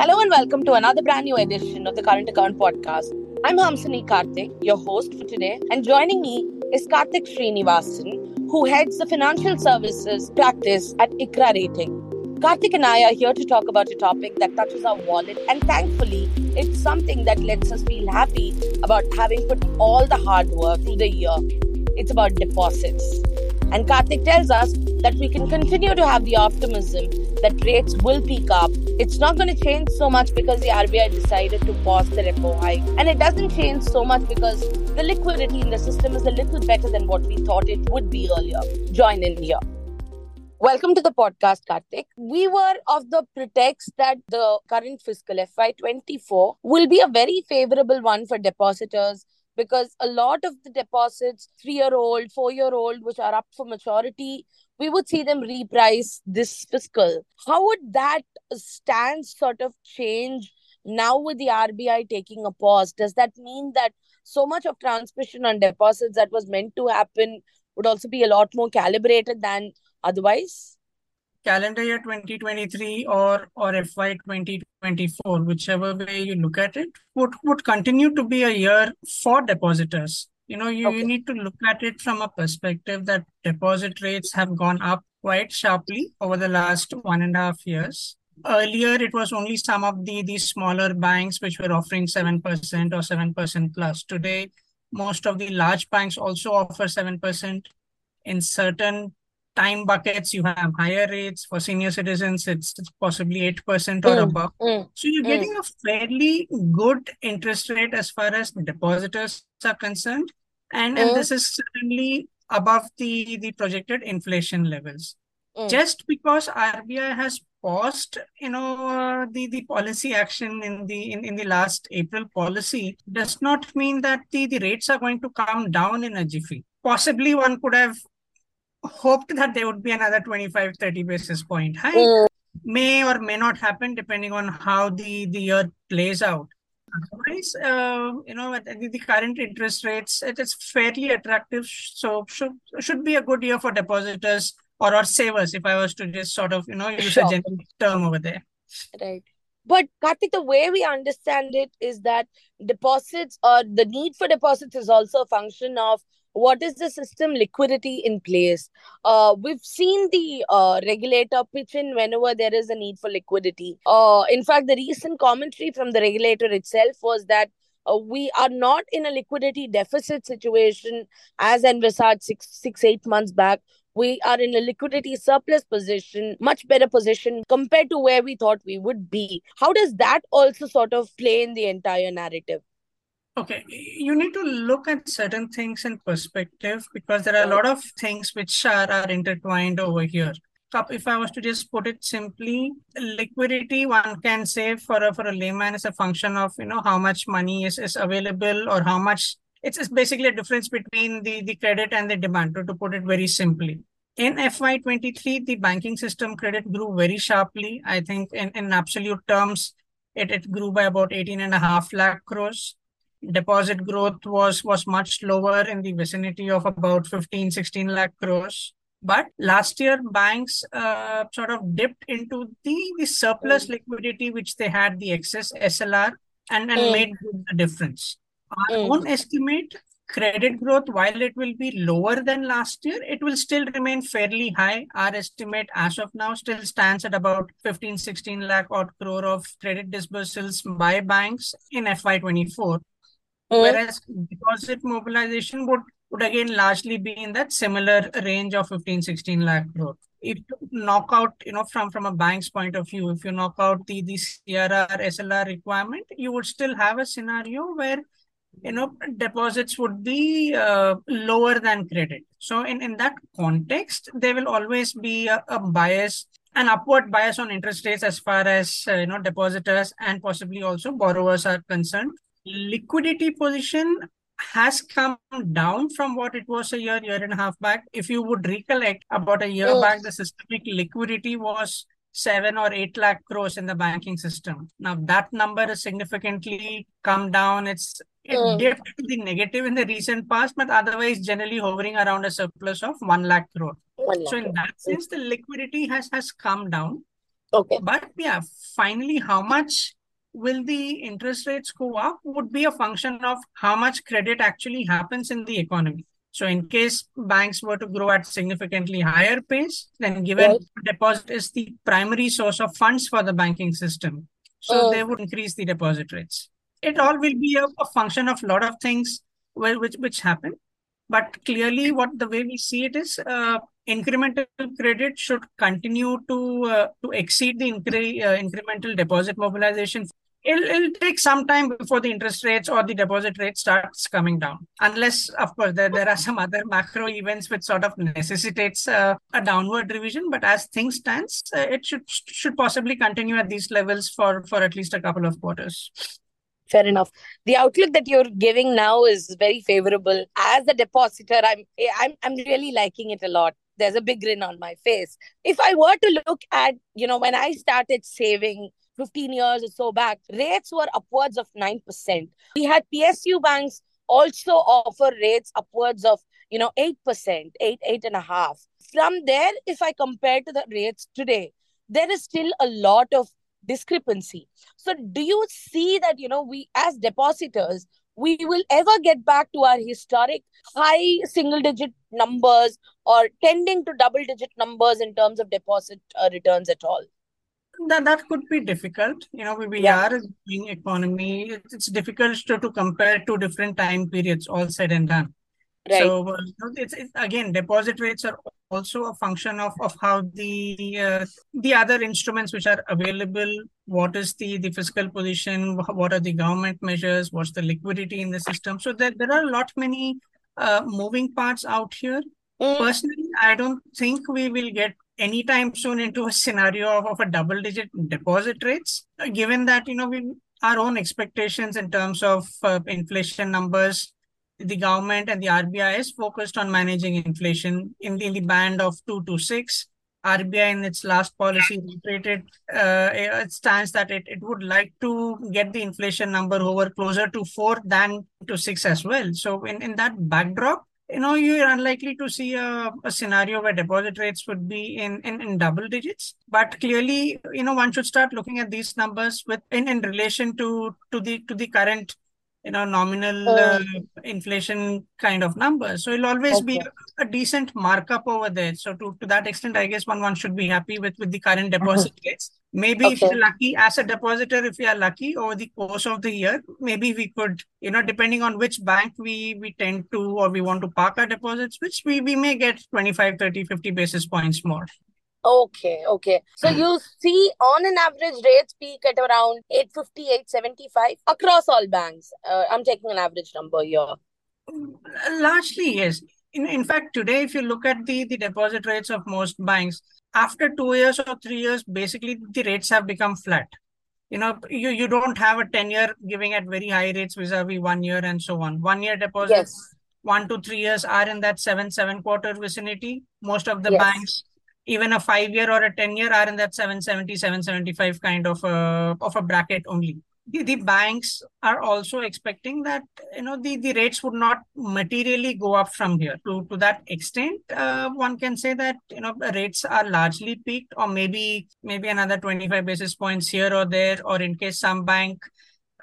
Hello and welcome to another brand new edition of the Current Account Podcast. I'm Hamsini Karthik, your host for today, and joining me is Karthik Srinivasan, who heads the financial services practice at ICRA Rating. Karthik and I are here to talk about a topic that touches our wallet, and thankfully, it's something that lets us feel happy about having put all the hard work through the year. It's about deposits. And Karthik tells us that we can continue to have the optimism that rates will peak up. It's not going to change so much because the RBI decided to pause the repo hike. And it doesn't change so much because the liquidity in the system is a little better than what we thought it would be earlier. Join in here. Welcome to the podcast, Karthik. We were of the pretext that the current fiscal FY24 will be a very favorable one for depositors because a lot of the deposits, three year old, four year old, which are up for maturity, we would see them reprice this fiscal. How would that stance sort of change now with the RBI taking a pause? Does that mean that so much of transmission on deposits that was meant to happen would also be a lot more calibrated than otherwise? Calendar year 2023 or or FY 2024, whichever way you look at it, would, would continue to be a year for depositors. You know, you, okay. you need to look at it from a perspective that deposit rates have gone up quite sharply over the last one and a half years. Earlier, it was only some of the, the smaller banks which were offering 7% or 7% plus. Today, most of the large banks also offer 7%. In certain time buckets, you have higher rates. For senior citizens, it's, it's possibly 8% or mm, above. Mm, so you're mm. getting a fairly good interest rate as far as depositors are concerned. And, and mm. this is certainly above the, the projected inflation levels. Mm. Just because RBI has paused, you know, uh, the, the policy action in the in, in the last April policy does not mean that the, the rates are going to come down in a jiffy. Possibly one could have hoped that there would be another 25 30 basis point hike mm. may or may not happen depending on how the the year plays out otherwise uh, you know the, the current interest rates it is fairly attractive so should should be a good year for depositors or or savers if i was to just sort of you know use sure. a general term over there right but Karthik, the way we understand it is that deposits or the need for deposits is also a function of what is the system liquidity in place uh, we've seen the uh, regulator pitch in whenever there is a need for liquidity uh, in fact the recent commentary from the regulator itself was that uh, we are not in a liquidity deficit situation as envisaged six, six eight months back we are in a liquidity surplus position, much better position compared to where we thought we would be. How does that also sort of play in the entire narrative? Okay, you need to look at certain things in perspective because there are a lot of things which are, are intertwined over here. If I was to just put it simply, liquidity one can say for a for a layman is a function of you know how much money is, is available or how much it's, it's basically a difference between the, the credit and the demand, to, to put it very simply. In FY23, the banking system credit grew very sharply. I think in, in absolute terms, it, it grew by about 18 and a half lakh crores deposit growth was was much lower in the vicinity of about 15 16 lakh crores but last year banks uh, sort of dipped into the, the surplus mm. liquidity which they had the excess slr and, and mm. made the difference our mm. own estimate credit growth while it will be lower than last year it will still remain fairly high our estimate as of now still stands at about 15 16 lakh odd crore of credit disbursals by banks in fy24 Mm. Whereas deposit mobilization would, would again largely be in that similar range of 15, 16 lakh growth. If you knock out, you know, from, from a bank's point of view, if you knock out the, the CRR, SLR requirement, you would still have a scenario where you know deposits would be uh, lower than credit so in, in that context there will always be a, a bias an upward bias on interest rates as far as uh, you know depositors and possibly also borrowers are concerned liquidity position has come down from what it was a year, year and a half back. If you would recollect, about a year back, the systemic liquidity was seven or eight lakh crores in the banking system. Now that number has significantly come down. It's it mm. dipped to the negative in the recent past, but otherwise generally hovering around a surplus of one lakh crore. One lakh so in that sense, the liquidity has has come down. Okay. But yeah, finally, how much will the interest rates go up would be a function of how much credit actually happens in the economy. So in case banks were to grow at significantly higher pace, then given right. deposit is the primary source of funds for the banking system, so uh, they would increase the deposit rates. It all will be a, a function of a lot of things which which happen. But clearly, what the way we see it is, uh, incremental credit should continue to uh, to exceed the incre- uh, incremental deposit mobilization. It'll, it'll take some time before the interest rates or the deposit rate starts coming down. Unless of course there, there are some other macro events which sort of necessitates uh, a downward revision. But as things stands uh, it should should possibly continue at these levels for for at least a couple of quarters fair enough the outlook that you're giving now is very favorable as a depositor i'm i'm, I'm really liking it a lot there's a big grin on my face if i were to look at you know when i started saving 15 years or so back, rates were upwards of 9%. We had PSU banks also offer rates upwards of, you know, 8%, 8, 8.5. From there, if I compare to the rates today, there is still a lot of discrepancy. So do you see that, you know, we as depositors, we will ever get back to our historic high single digit numbers or tending to double digit numbers in terms of deposit uh, returns at all? that that could be difficult. You know, we, we yeah. are a growing economy. It's, it's difficult to, to compare two different time periods, all said and done. Right. So uh, it's, it's again deposit rates are also a function of, of how the uh, the other instruments which are available. What is the the fiscal position? What are the government measures? What's the liquidity in the system? So there there are a lot many uh, moving parts out here. Mm. Personally, I don't think we will get anytime soon into a scenario of, of a double digit deposit rates, given that, you know, we our own expectations in terms of uh, inflation numbers, the government and the RBI is focused on managing inflation in the, in the band of 2 to 6. RBI in its last policy reiterated uh, it stands that it, it would like to get the inflation number over closer to 4 than to 6 as well. So in, in that backdrop, you know, you're unlikely to see a, a scenario where deposit rates would be in, in, in double digits. But clearly, you know, one should start looking at these numbers with in, in relation to to the to the current you know nominal uh, inflation kind of numbers so it'll always okay. be a, a, decent markup over there so to, to that extent i guess one one should be happy with with the current deposit uh-huh. rates maybe okay. if you're lucky as a depositor if you are lucky over the course of the year maybe we could you know depending on which bank we we tend to or we want to park our deposits which we we may get 25 30 50 basis points more Okay, okay. So you see on an average rates peak at around 850, 875 across all banks. Uh, I'm taking an average number here. Largely, yes. In, in fact, today, if you look at the, the deposit rates of most banks, after two years or three years, basically the rates have become flat. You know, you, you don't have a 10 year giving at very high rates vis-a-vis one year and so on. One year deposits, yes. one to three years are in that seven, seven quarter vicinity. Most of the yes. banks even a five year or a 10 year are in that 770 775 kind of a, of a bracket only the, the banks are also expecting that you know the, the rates would not materially go up from here to to that extent uh, one can say that you know rates are largely peaked or maybe maybe another 25 basis points here or there or in case some bank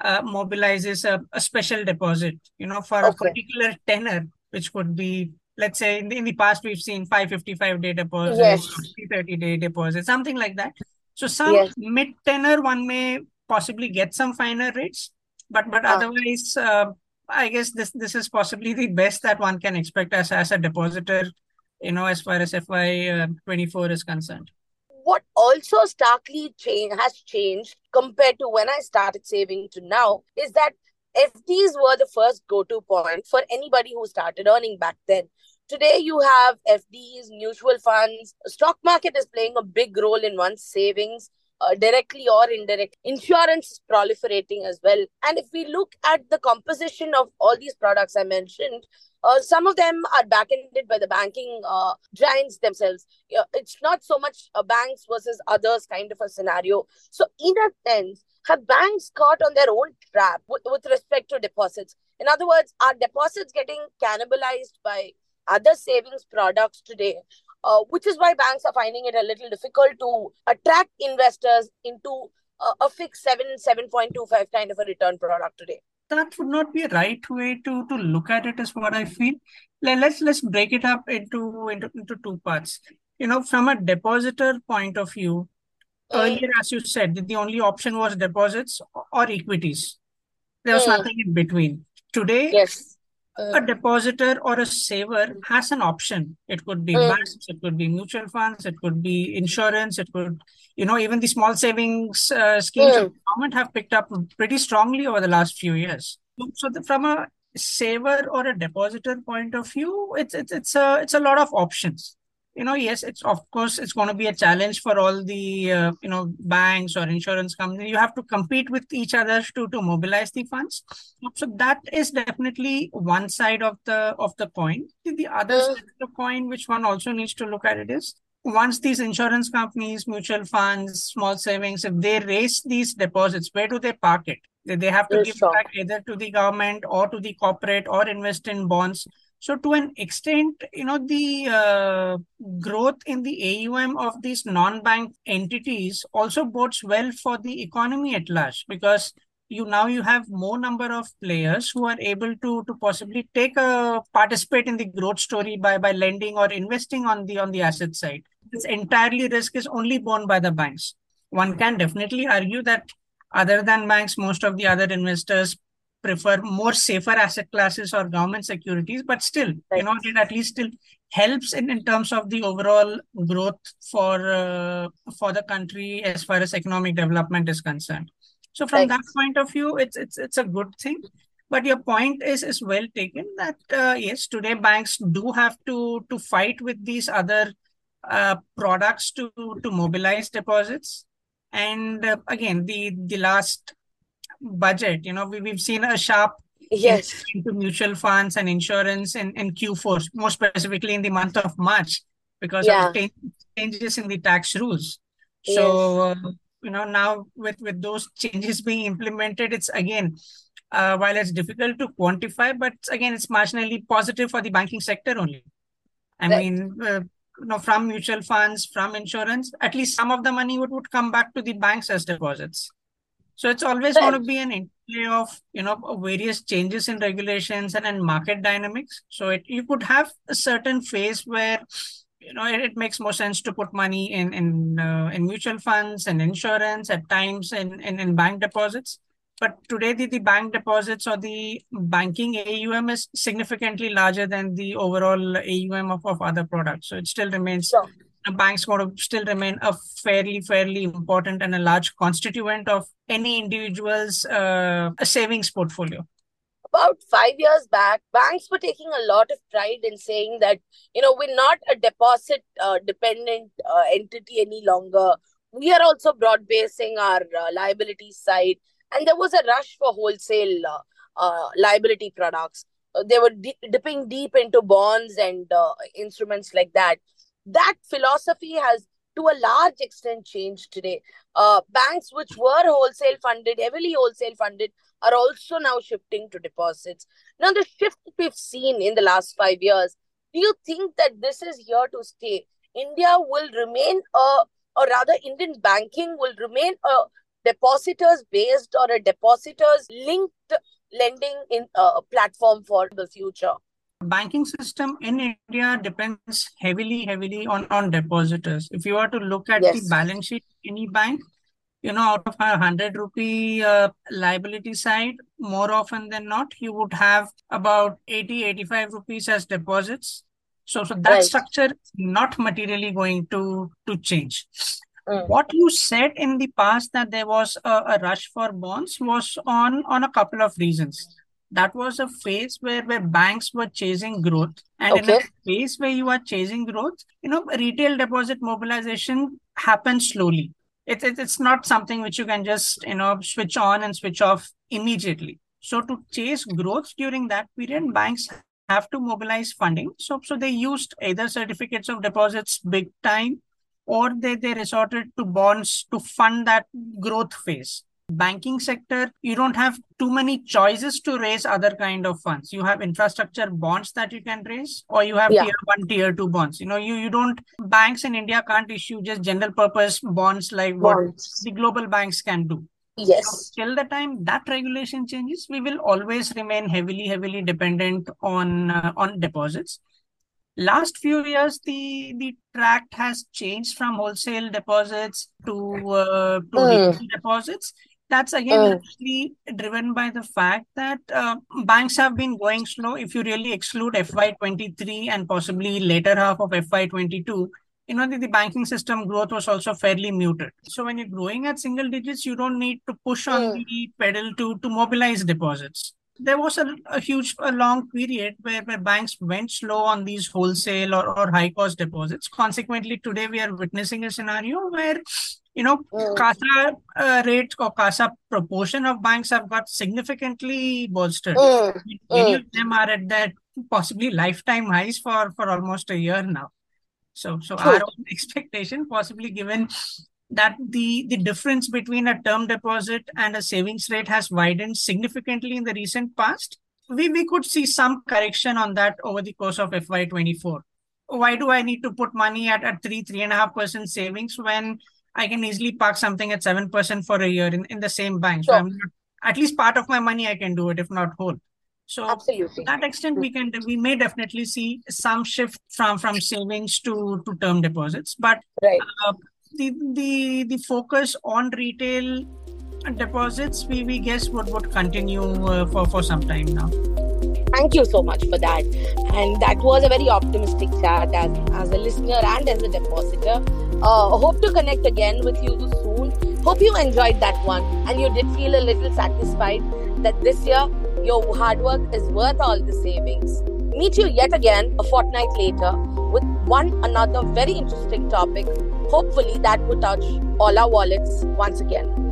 uh, mobilizes a, a special deposit you know for okay. a particular tenor which could be let's say in the, in the past we've seen 555 day deposits yes. 30 day deposits something like that so some yes. mid tenor one may possibly get some finer rates but but ah. otherwise uh, i guess this this is possibly the best that one can expect as as a depositor you know as far as fy uh, 24 is concerned what also starkly change has changed compared to when i started saving to now is that FDs were the first go-to point for anybody who started earning back then. Today you have FDs, mutual funds. Stock market is playing a big role in one's savings, uh, directly or indirect. Insurance is proliferating as well. And if we look at the composition of all these products I mentioned, uh, some of them are back-ended by the banking uh, giants themselves. it's not so much banks versus others kind of a scenario. So in a sense, have banks caught on their own trap with, with respect to deposits? In other words, are deposits getting cannibalized by other savings products today? uh, which is why banks are finding it a little difficult to attract investors into uh, a fixed 7 7.25 kind of a return product today that would not be a right way to to look at it is what i feel let's let's break it up into into, into two parts you know from a depositor point of view. Earlier as you said the only option was deposits or equities there was mm. nothing in between today yes a depositor or a saver has an option. It could be mm. banks, it could be mutual funds, it could be insurance, it could, you know, even the small savings uh, schemes mm. of government have picked up pretty strongly over the last few years. So, the, from a saver or a depositor point of view, it's it's it's a it's a lot of options you know yes it's of course it's going to be a challenge for all the uh, you know banks or insurance companies you have to compete with each other to to mobilize the funds. So that is definitely one side of the of the coin. The other side of the coin which one also needs to look at it is once these insurance companies mutual funds small savings if they raise these deposits where do they park it? They have to give back either to the government or to the corporate or invest in bonds so to an extent, you know, the uh, growth in the AUM of these non-bank entities also bodes well for the economy at large because you now you have more number of players who are able to to possibly take a participate in the growth story by by lending or investing on the on the asset side. This entirely risk is only borne by the banks. One can definitely argue that other than banks, most of the other investors prefer more safer asset classes or government securities, but still, right. you know, it at least still helps in, in terms of the overall growth for uh, for the country as far as economic development is concerned. So from right. that point of view, it's it's it's a good thing. But your point is is well taken that uh, yes, today banks do have to to fight with these other uh, products to to mobilize deposits. And uh, again, the the last budget. You know, we, we've seen a sharp yes into mutual funds and insurance in, in Q4, more specifically in the month of March, because yeah. of changes in the tax rules. Yes. So, uh, you know, now with, with those changes being implemented, it's again, uh, while it's difficult to quantify, but again, it's marginally positive for the banking sector only. I right. mean, uh, you know, from mutual funds, from insurance, at least some of the money would, would come back to the banks as deposits. So it's always going to be an interplay of you know various changes in regulations and, and market dynamics. So it, you could have a certain phase where you know it, it makes more sense to put money in in uh, in mutual funds and insurance at times in in, in bank deposits. But today the, the bank deposits or the banking AUM is significantly larger than the overall AUM of, of other products. So it still remains sure banks going to still remain a fairly, fairly important and a large constituent of any individual's uh, savings portfolio? About five years back, banks were taking a lot of pride in saying that, you know, we're not a deposit uh, dependent uh, entity any longer. We are also broad basing our uh, liability side. And there was a rush for wholesale uh, uh, liability products. they were di- dipping deep into bonds and instruments like that that philosophy has to a large extent changed today. Uh, banks which were wholesale funded, heavily wholesale funded, are also now shifting to deposits. Now, the shift we've seen in the last five years, do you think that this is here to stay? India will remain a, or rather, Indian banking will remain a depositors based or a depositors linked lending in a uh, platform for the future banking system in India depends heavily, heavily on, on depositors. If you were to look at yes. the balance sheet any bank, you know, out of a 100 rupee uh, liability side, more often than not, you would have about 80, 85 rupees as deposits. So, so that right. structure not materially going to, to change. Mm. What you said in the past that there was a, a rush for bonds was on, on a couple of reasons that was a phase where, where banks were chasing growth. And okay. in a phase where you are chasing growth, you know, retail deposit mobilization happens slowly. It, it, it's not something which you can just, you know, switch on and switch off immediately. So to chase growth during that period, banks have to mobilize funding. So, so they used either certificates of deposits big time or they, they resorted to bonds to fund that growth phase. Banking sector you don't have too many choices to raise other kind of funds you have infrastructure bonds that you can raise or you have Yeah. tier 1 tier 2 bonds you know you you don't banks in india can't issue just general purpose bonds like what Bonds. the global banks can do so Yes. till the time that regulation changes, we will always remain heavily, heavily dependent on uh, on deposits. Last few years, the the track has changed from wholesale deposits to uh, to Mm. retail deposits. That's again Mm. largely driven by the fact that uh, banks have been going slow. If you really exclude FY23 and possibly later half of FY22, you know, the, the banking system growth was also fairly muted. So when you're growing at single digits, you don't need to push on Mm. the pedal to, to mobilize deposits. There was a, a huge, a long period where, where banks went slow on these wholesale or, or high cost deposits. Consequently, today we are witnessing a scenario where, you know, Mm. CASA uh, rate or CASA proportion of banks have got significantly bolstered. Mm. Many Mm. of them are at that possibly lifetime highs for, for almost a year now. So, so True. our own expectation, possibly given that the the difference between a term deposit and a savings rate has widened significantly in the recent past, we we could see some correction on that over the course of FY24. Why do I need to put money at at three three and a half percent savings when I can easily park something at seven percent for a year in, in the same bank? So Sure. I'm not, at least part of my money I can do it, if not whole. So to Absolutely. that extent, we can we may definitely see some shift from from savings to to term deposits, but Right. uh, the the the focus on retail deposits we we guess would would continue uh, for for some time now. Thank you so much for that. And that was a very optimistic chat as, as a listener and as a depositor. Uh, hope to connect again with you soon. Hope you enjoyed that one and you did feel a little satisfied that this year your hard work is worth all the savings. Meet you yet again a fortnight later with one another very interesting topic. Hopefully, that would touch all our wallets once again.